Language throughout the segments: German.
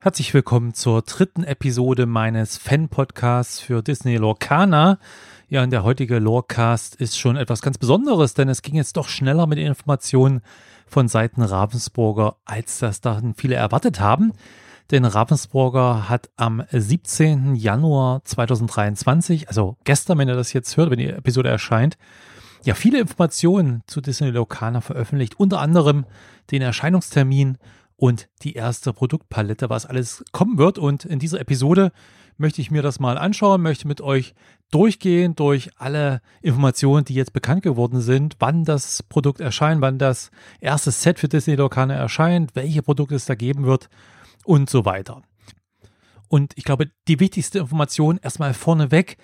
Herzlich willkommen zur dritten Episode meines Fan-Podcasts für Disney Lorcana. Ja, und der heutige Lorecast ist schon etwas ganz Besonderes, denn es ging jetzt doch schneller mit den Informationen von Seiten Ravensburger, als das dann viele erwartet haben. Denn Ravensburger hat am 17. Januar 2023, also gestern, wenn ihr das jetzt hört, wenn die Episode erscheint, ja, viele Informationen zu Disney Lorcana veröffentlicht, unter anderem den Erscheinungstermin und die erste Produktpalette, was alles kommen wird. Und in dieser Episode möchte ich mir das mal anschauen, möchte mit euch durchgehen durch alle Informationen, die jetzt bekannt geworden sind, wann das Produkt erscheint, wann das erste Set für Disney Locane erscheint, welche Produkte es da geben wird und so weiter. Und ich glaube, die wichtigste Information erstmal vorneweg.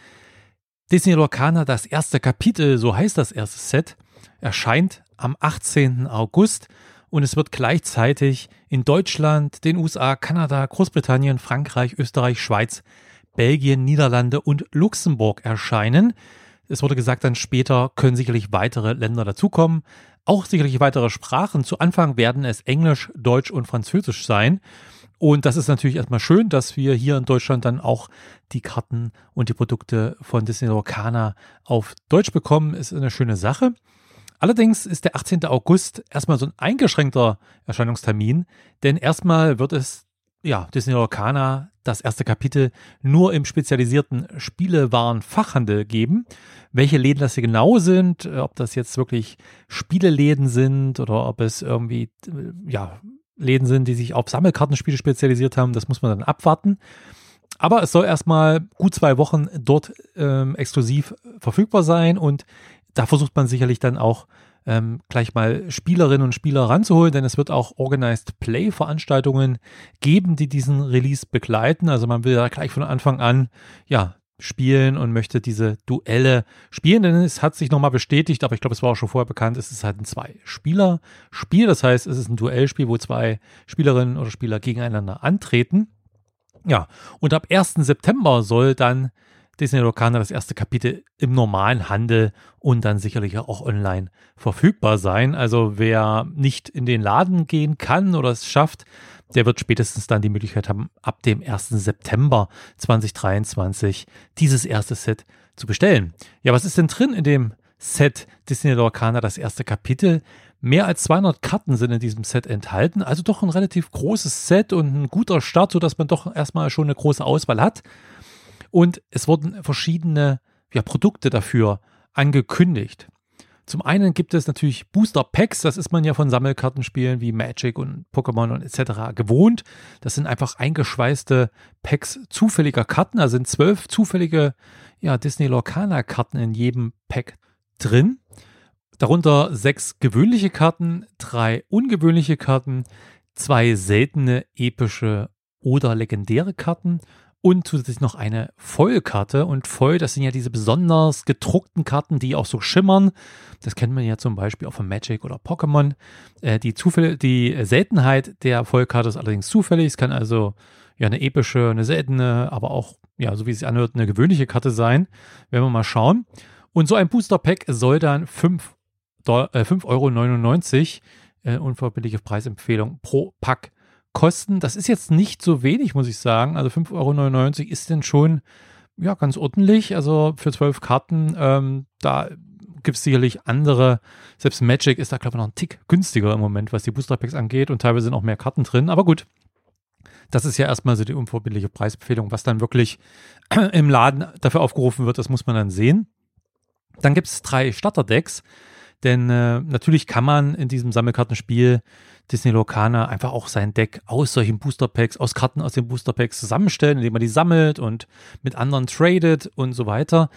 Disney Lorcana, das erste Kapitel, so heißt das erste Set, erscheint am 18. August und es wird gleichzeitig in Deutschland, den USA, Kanada, Großbritannien, Frankreich, Österreich, Schweiz, Belgien, Niederlande und Luxemburg erscheinen. Es wurde gesagt, dann später können sicherlich weitere Länder dazukommen. Auch sicherlich weitere Sprachen. Zu Anfang werden es Englisch, Deutsch und Französisch sein. Und das ist natürlich erstmal schön, dass wir hier in Deutschland dann auch die Karten und die Produkte von Disney Lorcana auf Deutsch bekommen. Ist eine schöne Sache. Allerdings ist der 18. August erstmal so ein eingeschränkter Erscheinungstermin, denn erstmal wird es, ja, Disney Lorcana, das erste Kapitel, nur im spezialisierten Spielewarenfachhandel geben. Welche Läden das hier genau sind, äh, ob das jetzt wirklich Spieleläden sind oder ob es irgendwie, äh, ja, Läden sind, die sich auf Sammelkartenspiele spezialisiert haben, das muss man dann abwarten. Aber es soll erstmal gut zwei Wochen dort ähm, exklusiv verfügbar sein und da versucht man sicherlich dann auch ähm, gleich mal Spielerinnen und Spieler ranzuholen, denn es wird auch Organized Play Veranstaltungen geben, die diesen Release begleiten. Also man will ja gleich von Anfang an, ja, spielen und möchte diese Duelle spielen, denn es hat sich nochmal bestätigt, aber ich glaube, es war auch schon vorher bekannt, es ist halt ein Zwei-Spieler-Spiel. Das heißt, es ist ein Duellspiel, wo zwei Spielerinnen oder Spieler gegeneinander antreten. Ja, und ab 1. September soll dann Disney Locana das erste Kapitel im normalen Handel und dann sicherlich auch online verfügbar sein. Also wer nicht in den Laden gehen kann oder es schafft, der wird spätestens dann die Möglichkeit haben, ab dem 1. September 2023 dieses erste Set zu bestellen. Ja, was ist denn drin in dem Set Disney Lorcana, das erste Kapitel? Mehr als 200 Karten sind in diesem Set enthalten, also doch ein relativ großes Set und ein guter Start, sodass man doch erstmal schon eine große Auswahl hat. Und es wurden verschiedene ja, Produkte dafür angekündigt. Zum einen gibt es natürlich Booster Packs, das ist man ja von Sammelkartenspielen wie Magic und Pokémon und etc. gewohnt. Das sind einfach eingeschweißte Packs zufälliger Karten. Da sind zwölf zufällige ja, Disney Lorcana Karten in jedem Pack drin. Darunter sechs gewöhnliche Karten, drei ungewöhnliche Karten, zwei seltene, epische oder legendäre Karten und zusätzlich noch eine Foil-Karte. Und Foil, das sind ja diese besonders gedruckten Karten, die auch so schimmern. Das kennt man ja zum Beispiel auch von Magic oder Pokémon. Äh, die, Zufälle, die Seltenheit der Foil-Karte ist allerdings zufällig. Es kann also ja eine epische, eine seltene, aber auch, ja, so wie es sich anhört, eine gewöhnliche Karte sein. Werden wir mal schauen. Und so ein Booster-Pack soll dann 5,99 äh, Euro äh, unverbindliche Preisempfehlung pro Pack kosten. Das ist jetzt nicht so wenig, muss ich sagen. Also 5,99 Euro ist denn schon ja, ganz ordentlich. Also für zwölf Karten, ähm, da gibt es sicherlich andere. Selbst Magic ist da, glaube ich, noch ein Tick günstiger im Moment, was die Booster Packs angeht. Und teilweise sind auch mehr Karten drin. Aber gut, das ist ja erstmal so die unverbindliche Preisempfehlung. Was dann wirklich im Laden dafür aufgerufen wird, das muss man dann sehen. Dann gibt es drei Starterdecks. Denn äh, natürlich kann man in diesem Sammelkartenspiel Disney Locana einfach auch sein Deck aus solchen Booster Packs, aus Karten aus den Booster Packs zusammenstellen, indem man die sammelt und mit anderen tradet und so weiter.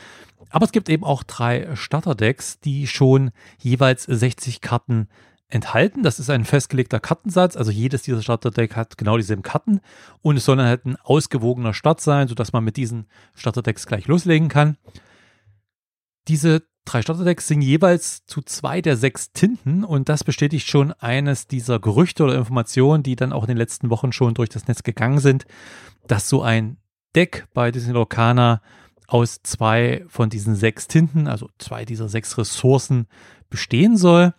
Aber es gibt eben auch drei Starter-Decks, die schon jeweils 60 Karten enthalten. Das ist ein festgelegter Kartensatz. Also jedes dieser Starterdeck hat genau dieselben Karten und es soll dann halt ein ausgewogener Start sein, sodass man mit diesen Starterdecks gleich loslegen kann. Diese drei Starterdecks sind jeweils zu zwei der sechs Tinten und das bestätigt schon eines dieser Gerüchte oder Informationen, die dann auch in den letzten Wochen schon durch das Netz gegangen sind, dass so ein Deck bei Disney Locana aus zwei von diesen sechs Tinten, also zwei dieser sechs Ressourcen bestehen soll.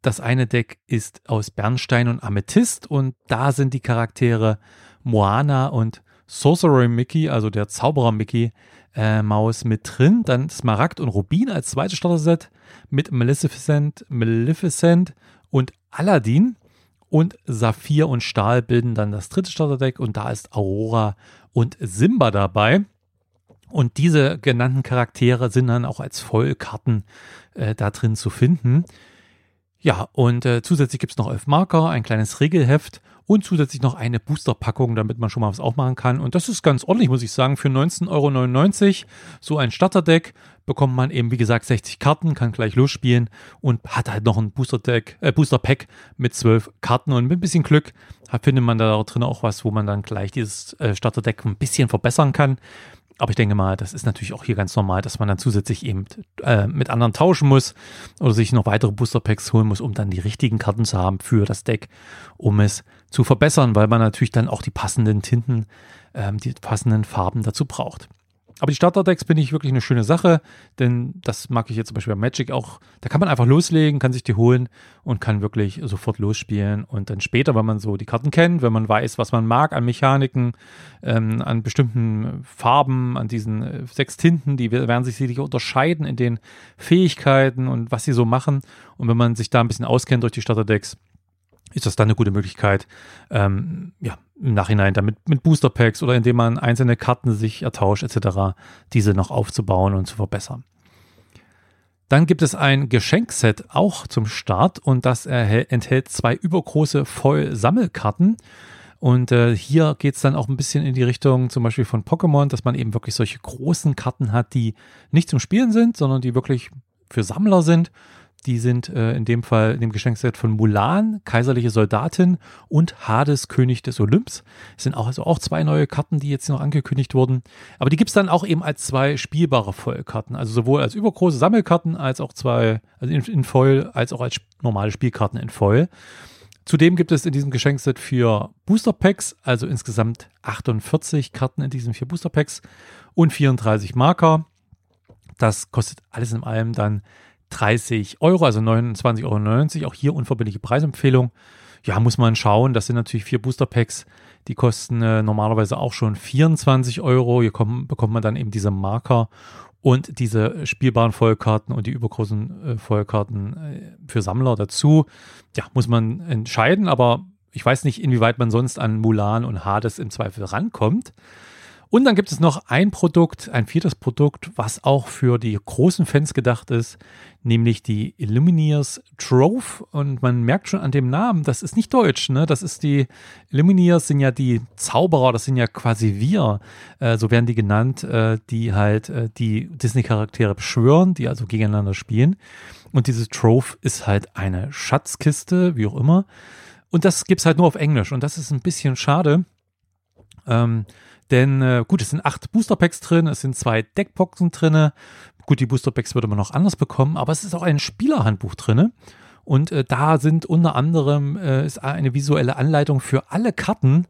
Das eine Deck ist aus Bernstein und Amethyst und da sind die Charaktere Moana und Sorcerer Mickey, also der Zauberer Mickey äh, Maus mit drin. Dann Smaragd und Rubin als zweites Starter-Set mit Maleficent, Maleficent und Aladdin. Und Saphir und Stahl bilden dann das dritte Starterdeck und da ist Aurora und Simba dabei. Und diese genannten Charaktere sind dann auch als Vollkarten äh, da drin zu finden. Ja, und äh, zusätzlich gibt es noch elf Marker, ein kleines Regelheft und zusätzlich noch eine Boosterpackung, damit man schon mal was aufmachen kann. Und das ist ganz ordentlich, muss ich sagen. Für 19,99 Euro so ein Starterdeck bekommt man eben, wie gesagt, 60 Karten, kann gleich losspielen und hat halt noch ein Booster-Deck, äh, Booster-Pack mit 12 Karten. Und mit ein bisschen Glück findet man da drin auch was, wo man dann gleich dieses äh, Starterdeck ein bisschen verbessern kann. Aber ich denke mal, das ist natürlich auch hier ganz normal, dass man dann zusätzlich eben äh, mit anderen tauschen muss oder sich noch weitere Booster Packs holen muss, um dann die richtigen Karten zu haben für das Deck, um es zu verbessern, weil man natürlich dann auch die passenden Tinten, ähm, die passenden Farben dazu braucht. Aber die Starterdecks finde ich wirklich eine schöne Sache, denn das mag ich jetzt zum Beispiel bei Magic auch. Da kann man einfach loslegen, kann sich die holen und kann wirklich sofort losspielen. Und dann später, wenn man so die Karten kennt, wenn man weiß, was man mag an Mechaniken, ähm, an bestimmten Farben, an diesen äh, sechs Tinten, die werden sich sicherlich unterscheiden in den Fähigkeiten und was sie so machen. Und wenn man sich da ein bisschen auskennt durch die Starterdecks, ist das dann eine gute Möglichkeit, ähm, ja, im Nachhinein damit mit Booster Packs oder indem man einzelne Karten sich ertauscht etc., diese noch aufzubauen und zu verbessern. Dann gibt es ein Geschenkset auch zum Start und das enthält zwei übergroße Voll-Sammelkarten. Und äh, hier geht es dann auch ein bisschen in die Richtung zum Beispiel von Pokémon, dass man eben wirklich solche großen Karten hat, die nicht zum Spielen sind, sondern die wirklich für Sammler sind die sind äh, in dem Fall in dem Geschenkset von Mulan, Kaiserliche Soldatin und Hades, König des Olymps. Es sind auch, also auch zwei neue Karten, die jetzt noch angekündigt wurden. Aber die gibt es dann auch eben als zwei spielbare Vollkarten. Also sowohl als übergroße Sammelkarten als auch zwei, also in, in Foil, als auch als normale Spielkarten in Foil. Zudem gibt es in diesem Geschenkset vier Booster Packs, also insgesamt 48 Karten in diesen vier Booster Packs und 34 Marker. Das kostet alles in allem dann 30 Euro, also 29,90 Euro. Auch hier unverbindliche Preisempfehlung. Ja, muss man schauen. Das sind natürlich vier Booster Packs. Die kosten äh, normalerweise auch schon 24 Euro. Hier kommen, bekommt man dann eben diese Marker und diese spielbaren Vollkarten und die übergroßen äh, Vollkarten äh, für Sammler dazu. Ja, muss man entscheiden, aber ich weiß nicht, inwieweit man sonst an Mulan und Hades im Zweifel rankommt. Und dann gibt es noch ein Produkt, ein viertes Produkt, was auch für die großen Fans gedacht ist, nämlich die Illumineers Trove. Und man merkt schon an dem Namen, das ist nicht deutsch, ne? Das ist die Illumineers sind ja die Zauberer, das sind ja quasi wir, äh, so werden die genannt, äh, die halt äh, die Disney-Charaktere beschwören, die also gegeneinander spielen. Und diese Trove ist halt eine Schatzkiste, wie auch immer. Und das gibt es halt nur auf Englisch. Und das ist ein bisschen schade. Ähm, denn äh, gut, es sind acht Booster-Packs drin, es sind zwei Deckboxen drin. Gut, die Booster-Packs würde man noch anders bekommen, aber es ist auch ein Spielerhandbuch drin. Und äh, da sind unter anderem äh, ist eine visuelle Anleitung für alle Karten,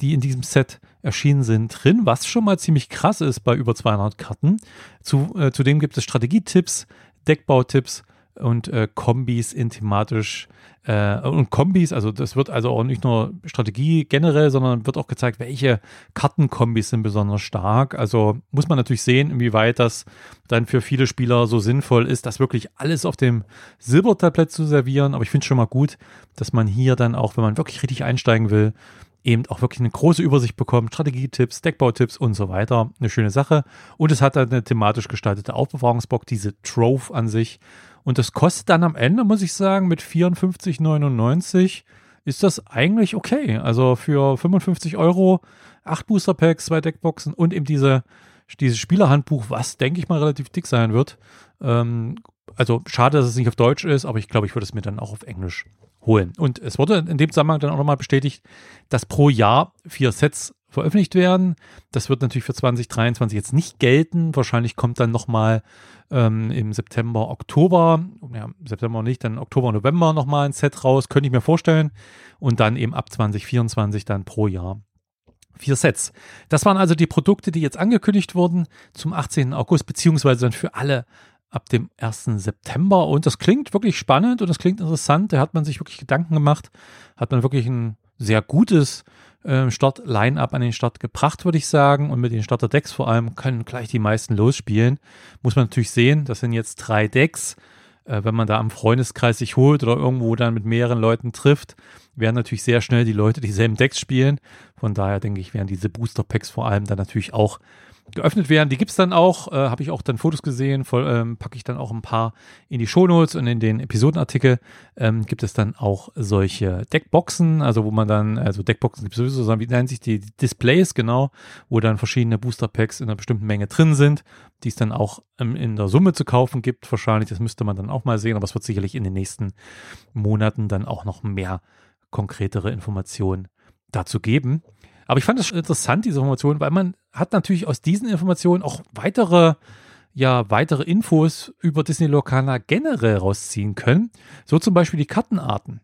die in diesem Set erschienen sind, drin, was schon mal ziemlich krass ist bei über 200 Karten. Zu, äh, zudem gibt es Strategietipps, Deckbautipps und äh, Kombis in thematisch äh, und Kombis, also das wird also auch nicht nur Strategie generell, sondern wird auch gezeigt, welche Kartenkombis sind besonders stark. Also muss man natürlich sehen, inwieweit das dann für viele Spieler so sinnvoll ist, das wirklich alles auf dem Silbertablett zu servieren. Aber ich finde es schon mal gut, dass man hier dann auch, wenn man wirklich richtig einsteigen will, eben auch wirklich eine große Übersicht bekommt, Strategietipps, Deckbautipps und so weiter. Eine schöne Sache. Und es hat dann eine thematisch gestaltete Aufbewahrungsbox, diese Trove an sich. Und das kostet dann am Ende, muss ich sagen, mit 54,99 ist das eigentlich okay. Also für 55 Euro, acht Booster Packs, zwei Deckboxen und eben diese, dieses Spielerhandbuch, was denke ich mal relativ dick sein wird. Ähm, also schade, dass es nicht auf Deutsch ist, aber ich glaube, ich würde es mir dann auch auf Englisch holen. Und es wurde in dem Zusammenhang dann auch nochmal bestätigt, dass pro Jahr vier Sets veröffentlicht werden. Das wird natürlich für 2023 jetzt nicht gelten. Wahrscheinlich kommt dann nochmal ähm, im September, Oktober, ja, September nicht, dann Oktober, November nochmal ein Set raus, könnte ich mir vorstellen. Und dann eben ab 2024 dann pro Jahr vier Sets. Das waren also die Produkte, die jetzt angekündigt wurden zum 18. August, beziehungsweise dann für alle ab dem 1. September. Und das klingt wirklich spannend und das klingt interessant. Da hat man sich wirklich Gedanken gemacht, hat man wirklich ein sehr gutes äh, Start-Line-Up an den Start gebracht, würde ich sagen. Und mit den Starter-Decks vor allem können gleich die meisten losspielen. Muss man natürlich sehen, das sind jetzt drei Decks. Äh, wenn man da am Freundeskreis sich holt oder irgendwo dann mit mehreren Leuten trifft, werden natürlich sehr schnell die Leute dieselben Decks spielen. Von daher denke ich, werden diese Booster-Packs vor allem dann natürlich auch geöffnet werden. Die gibt es dann auch, äh, habe ich auch dann Fotos gesehen, ähm, packe ich dann auch ein paar in die Shownotes und in den Episodenartikel ähm, gibt es dann auch solche Deckboxen, also wo man dann, also Deckboxen gibt es sowieso, wie nennen sich die Displays, genau, wo dann verschiedene Booster Packs in einer bestimmten Menge drin sind, die es dann auch ähm, in der Summe zu kaufen gibt, wahrscheinlich, das müsste man dann auch mal sehen, aber es wird sicherlich in den nächsten Monaten dann auch noch mehr konkretere Informationen dazu geben. Aber ich fand es interessant, diese Informationen, weil man hat natürlich aus diesen Informationen auch weitere, ja, weitere Infos über Disney Locana generell rausziehen können. So zum Beispiel die Kartenarten.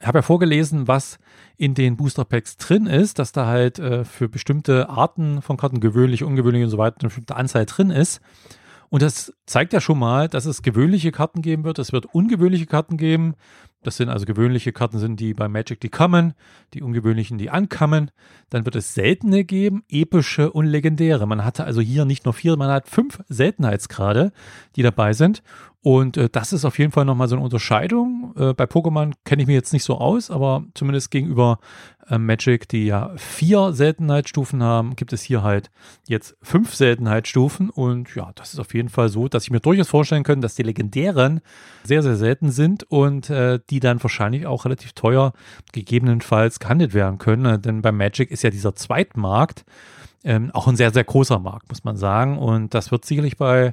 Ich habe ja vorgelesen, was in den Booster Packs drin ist, dass da halt äh, für bestimmte Arten von Karten, gewöhnlich, ungewöhnlich und so weiter, eine bestimmte Anzahl drin ist. Und das zeigt ja schon mal, dass es gewöhnliche Karten geben wird. Es wird ungewöhnliche Karten geben. Das sind also gewöhnliche Karten, sind die bei Magic die kommen, die ungewöhnlichen die ankommen. Dann wird es seltene geben, epische und legendäre. Man hatte also hier nicht nur vier, man hat fünf Seltenheitsgrade, die dabei sind. Und äh, das ist auf jeden Fall nochmal so eine Unterscheidung. Äh, bei Pokémon kenne ich mich jetzt nicht so aus, aber zumindest gegenüber äh, Magic, die ja vier Seltenheitsstufen haben, gibt es hier halt jetzt fünf Seltenheitsstufen. Und ja, das ist auf jeden Fall so, dass ich mir durchaus vorstellen könnte, dass die legendären sehr, sehr selten sind und äh, die dann wahrscheinlich auch relativ teuer gegebenenfalls gehandelt werden können. Äh, denn bei Magic ist ja dieser Zweitmarkt ähm, auch ein sehr, sehr großer Markt, muss man sagen. Und das wird sicherlich bei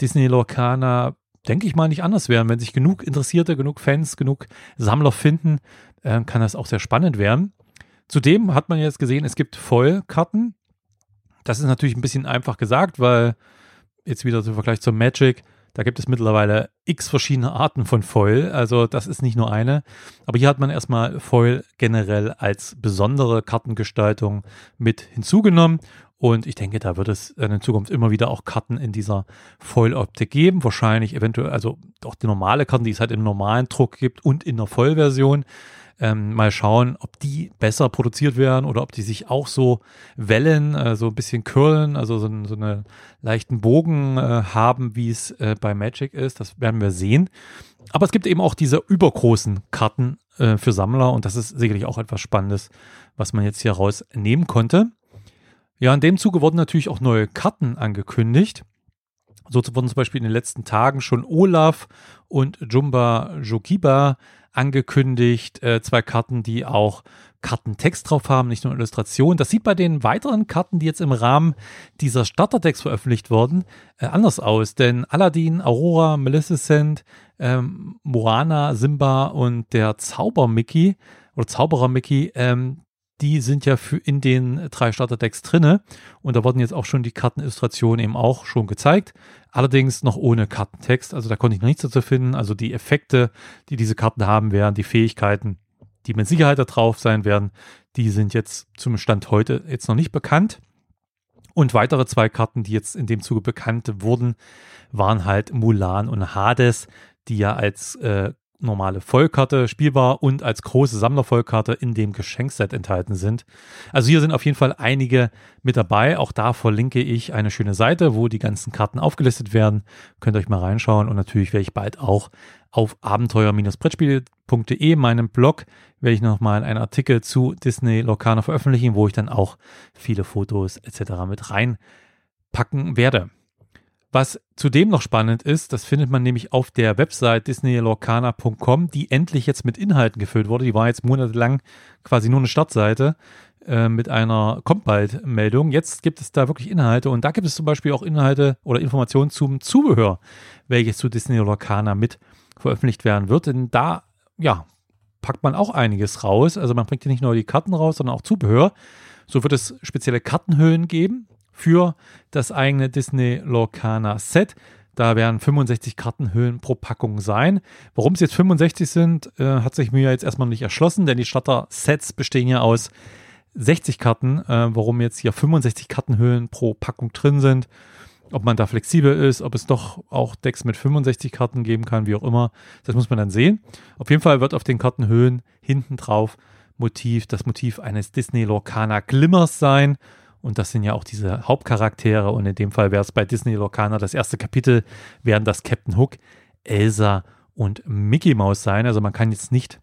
Disney Lorcana denke ich mal, nicht anders werden. Wenn sich genug Interessierte, genug Fans, genug Sammler finden, äh, kann das auch sehr spannend werden. Zudem hat man jetzt gesehen, es gibt Vollkarten. Das ist natürlich ein bisschen einfach gesagt, weil jetzt wieder zum Vergleich zur Magic, da gibt es mittlerweile x verschiedene Arten von Foil. Also das ist nicht nur eine. Aber hier hat man erstmal Foil generell als besondere Kartengestaltung mit hinzugenommen. Und ich denke, da wird es in Zukunft immer wieder auch Karten in dieser Foil-Optik geben. Wahrscheinlich eventuell, also auch die normale Karten, die es halt im normalen Druck gibt und in der Vollversion. Ähm, mal schauen, ob die besser produziert werden oder ob die sich auch so wellen, äh, so ein bisschen curlen, also so, so einen leichten Bogen äh, haben, wie es äh, bei Magic ist. Das werden wir sehen. Aber es gibt eben auch diese übergroßen Karten äh, für Sammler und das ist sicherlich auch etwas Spannendes, was man jetzt hier rausnehmen konnte. Ja, in dem Zuge wurden natürlich auch neue Karten angekündigt. So wurden zum Beispiel in den letzten Tagen schon Olaf und Jumba Jokiba angekündigt. Äh, zwei Karten, die auch Kartentext drauf haben, nicht nur Illustration. Das sieht bei den weiteren Karten, die jetzt im Rahmen dieser Starterdecks veröffentlicht wurden, äh, anders aus. Denn Aladdin, Aurora, Maleficent, ähm, Moana, Simba und der Zauber Mickey oder Zauberer Mickey, ähm, die sind ja für in den drei Starterdecks drinne und da wurden jetzt auch schon die Kartenillustrationen eben auch schon gezeigt. Allerdings noch ohne Kartentext, also da konnte ich noch nichts dazu finden. Also die Effekte, die diese Karten haben werden, die Fähigkeiten, die mit Sicherheit da drauf sein werden, die sind jetzt zum Stand heute jetzt noch nicht bekannt. Und weitere zwei Karten, die jetzt in dem Zuge bekannt wurden, waren halt Mulan und Hades, die ja als äh, normale Vollkarte spielbar und als große Sammlervollkarte in dem Geschenkset enthalten sind. Also hier sind auf jeden Fall einige mit dabei. Auch da verlinke ich eine schöne Seite, wo die ganzen Karten aufgelistet werden. Könnt ihr euch mal reinschauen und natürlich werde ich bald auch auf abenteuer-brettspiele.de, meinem Blog, werde ich nochmal einen Artikel zu Disney Locana veröffentlichen, wo ich dann auch viele Fotos etc. mit reinpacken werde. Was zudem noch spannend ist, das findet man nämlich auf der Website disneylorcana.com, die endlich jetzt mit Inhalten gefüllt wurde. Die war jetzt monatelang quasi nur eine Startseite äh, mit einer kommt bald Meldung. Jetzt gibt es da wirklich Inhalte und da gibt es zum Beispiel auch Inhalte oder Informationen zum Zubehör, welches zu Disney Lorcana mit veröffentlicht werden wird. Denn da, ja, packt man auch einiges raus. Also man bringt ja nicht nur die Karten raus, sondern auch Zubehör. So wird es spezielle Kartenhöhlen geben, für das eigene Disney Lorcana Set. Da werden 65 Kartenhöhlen pro Packung sein. Warum es jetzt 65 sind, äh, hat sich mir jetzt erstmal nicht erschlossen, denn die Starter-Sets bestehen ja aus 60 Karten. Äh, warum jetzt hier 65 Kartenhöhlen pro Packung drin sind, ob man da flexibel ist, ob es doch auch Decks mit 65 Karten geben kann, wie auch immer, das muss man dann sehen. Auf jeden Fall wird auf den Kartenhöhen hinten drauf Motiv das Motiv eines Disney Lorcaner Glimmers sein. Und das sind ja auch diese Hauptcharaktere. Und in dem Fall wäre es bei Disney Lorcaner das erste Kapitel, wären das Captain Hook, Elsa und Mickey Mouse sein. Also man kann jetzt nicht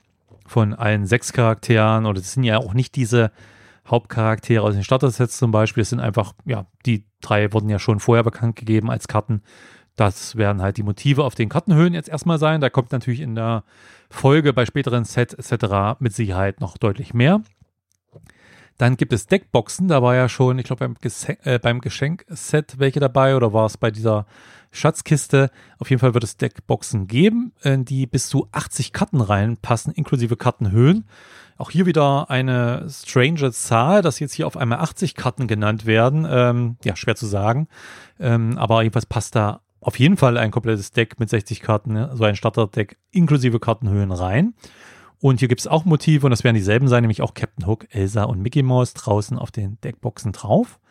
von allen sechs Charakteren oder das sind ja auch nicht diese Hauptcharaktere aus den Starter-Sets zum Beispiel. Das sind einfach, ja, die drei wurden ja schon vorher bekannt gegeben als Karten. Das werden halt die Motive auf den Kartenhöhen jetzt erstmal sein. Da kommt natürlich in der Folge bei späteren Sets etc. mit Sicherheit noch deutlich mehr. Dann gibt es Deckboxen, da war ja schon, ich glaube, beim, äh, beim Geschenkset welche dabei oder war es bei dieser Schatzkiste. Auf jeden Fall wird es Deckboxen geben, in die bis zu 80 Karten reinpassen, inklusive Kartenhöhen. Auch hier wieder eine strange Zahl, dass jetzt hier auf einmal 80 Karten genannt werden. Ähm, ja, schwer zu sagen. Ähm, aber jedenfalls passt da auf jeden Fall ein komplettes Deck mit 60 Karten, ne? so ein Starterdeck inklusive Kartenhöhen rein. Und hier gibt es auch Motive und das werden dieselben sein, nämlich auch Captain Hook, Elsa und Mickey Mouse draußen auf den Deckboxen drauf.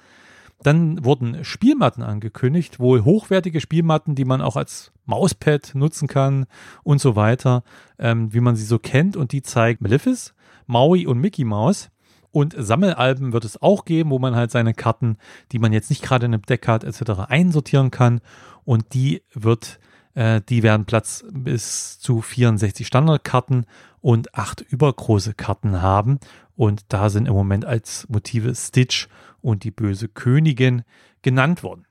Dann wurden Spielmatten angekündigt, wohl hochwertige Spielmatten, die man auch als Mauspad nutzen kann und so weiter, ähm, wie man sie so kennt. Und die zeigt Maleficent, Maui und Mickey Mouse. Und Sammelalben wird es auch geben, wo man halt seine Karten, die man jetzt nicht gerade in einem Deck hat, etc. einsortieren kann. Und die wird, die werden Platz bis zu 64 Standardkarten und acht übergroße Karten haben. Und da sind im Moment als Motive Stitch und die böse Königin genannt worden.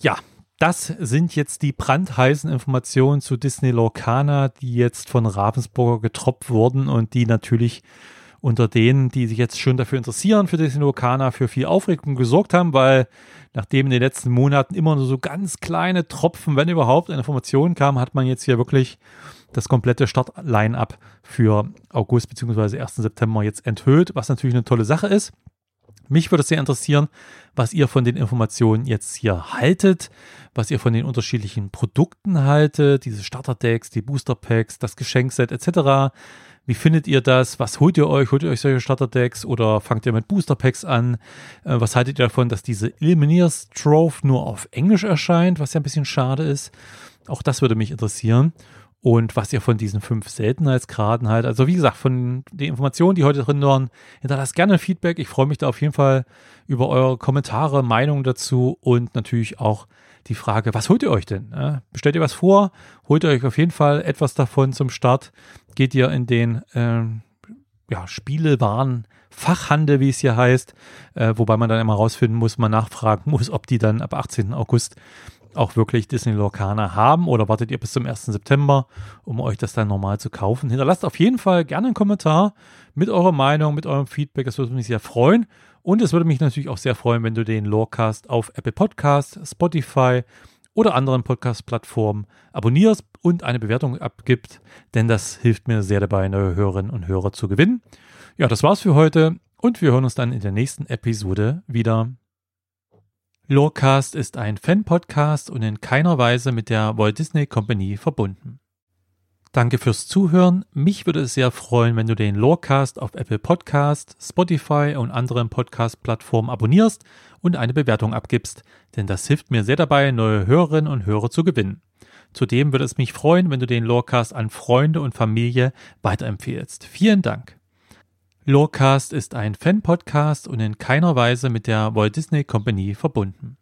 Ja, das sind jetzt die brandheißen Informationen zu Disney Lorcana, die jetzt von Ravensburger getroppt wurden und die natürlich unter denen, die sich jetzt schon dafür interessieren, für Disney Lorcana, für viel Aufregung gesorgt haben, weil nachdem in den letzten Monaten immer nur so ganz kleine Tropfen, wenn überhaupt, Informationen kamen, hat man jetzt hier wirklich das komplette Start-Line-Up für August bzw. 1. September jetzt enthüllt, was natürlich eine tolle Sache ist. Mich würde es sehr interessieren, was ihr von den Informationen jetzt hier haltet, was ihr von den unterschiedlichen Produkten haltet, diese Starter-Decks, die Booster-Packs, das Geschenkset etc. Wie findet ihr das? Was holt ihr euch? Holt ihr euch solche Starter-Decks oder fangt ihr mit Booster-Packs an? Äh, was haltet ihr davon, dass diese Eliminier's Trove nur auf Englisch erscheint, was ja ein bisschen schade ist? Auch das würde mich interessieren und was ihr von diesen fünf Seltenheitsgraden halt. Also wie gesagt, von den Informationen, die heute drin waren, hinterlasst gerne Feedback. Ich freue mich da auf jeden Fall über eure Kommentare, Meinungen dazu und natürlich auch die Frage, was holt ihr euch denn? Bestellt ihr was vor? Holt ihr euch auf jeden Fall etwas davon zum Start? Geht ihr in den ähm, ja, Spielewaren Fachhandel, wie es hier heißt, äh, wobei man dann immer rausfinden muss, man nachfragen muss, ob die dann ab 18. August auch wirklich Disney Lorcaner haben oder wartet ihr bis zum 1. September, um euch das dann normal zu kaufen? Hinterlasst auf jeden Fall gerne einen Kommentar mit eurer Meinung, mit eurem Feedback. Das würde mich sehr freuen. Und es würde mich natürlich auch sehr freuen, wenn du den Lorecast auf Apple Podcast, Spotify oder anderen Podcast-Plattformen abonnierst und eine Bewertung abgibst, denn das hilft mir sehr dabei, neue Hörerinnen und Hörer zu gewinnen. Ja, das war's für heute und wir hören uns dann in der nächsten Episode wieder. Lorecast ist ein Fan-Podcast und in keiner Weise mit der Walt Disney Company verbunden. Danke fürs Zuhören. Mich würde es sehr freuen, wenn du den Lorecast auf Apple Podcast, Spotify und anderen Podcast-Plattformen abonnierst und eine Bewertung abgibst, denn das hilft mir sehr dabei, neue Hörerinnen und Hörer zu gewinnen. Zudem würde es mich freuen, wenn du den Lorecast an Freunde und Familie weiterempfehlst. Vielen Dank. Lorecast ist ein Fan-Podcast und in keiner Weise mit der Walt Disney Company verbunden.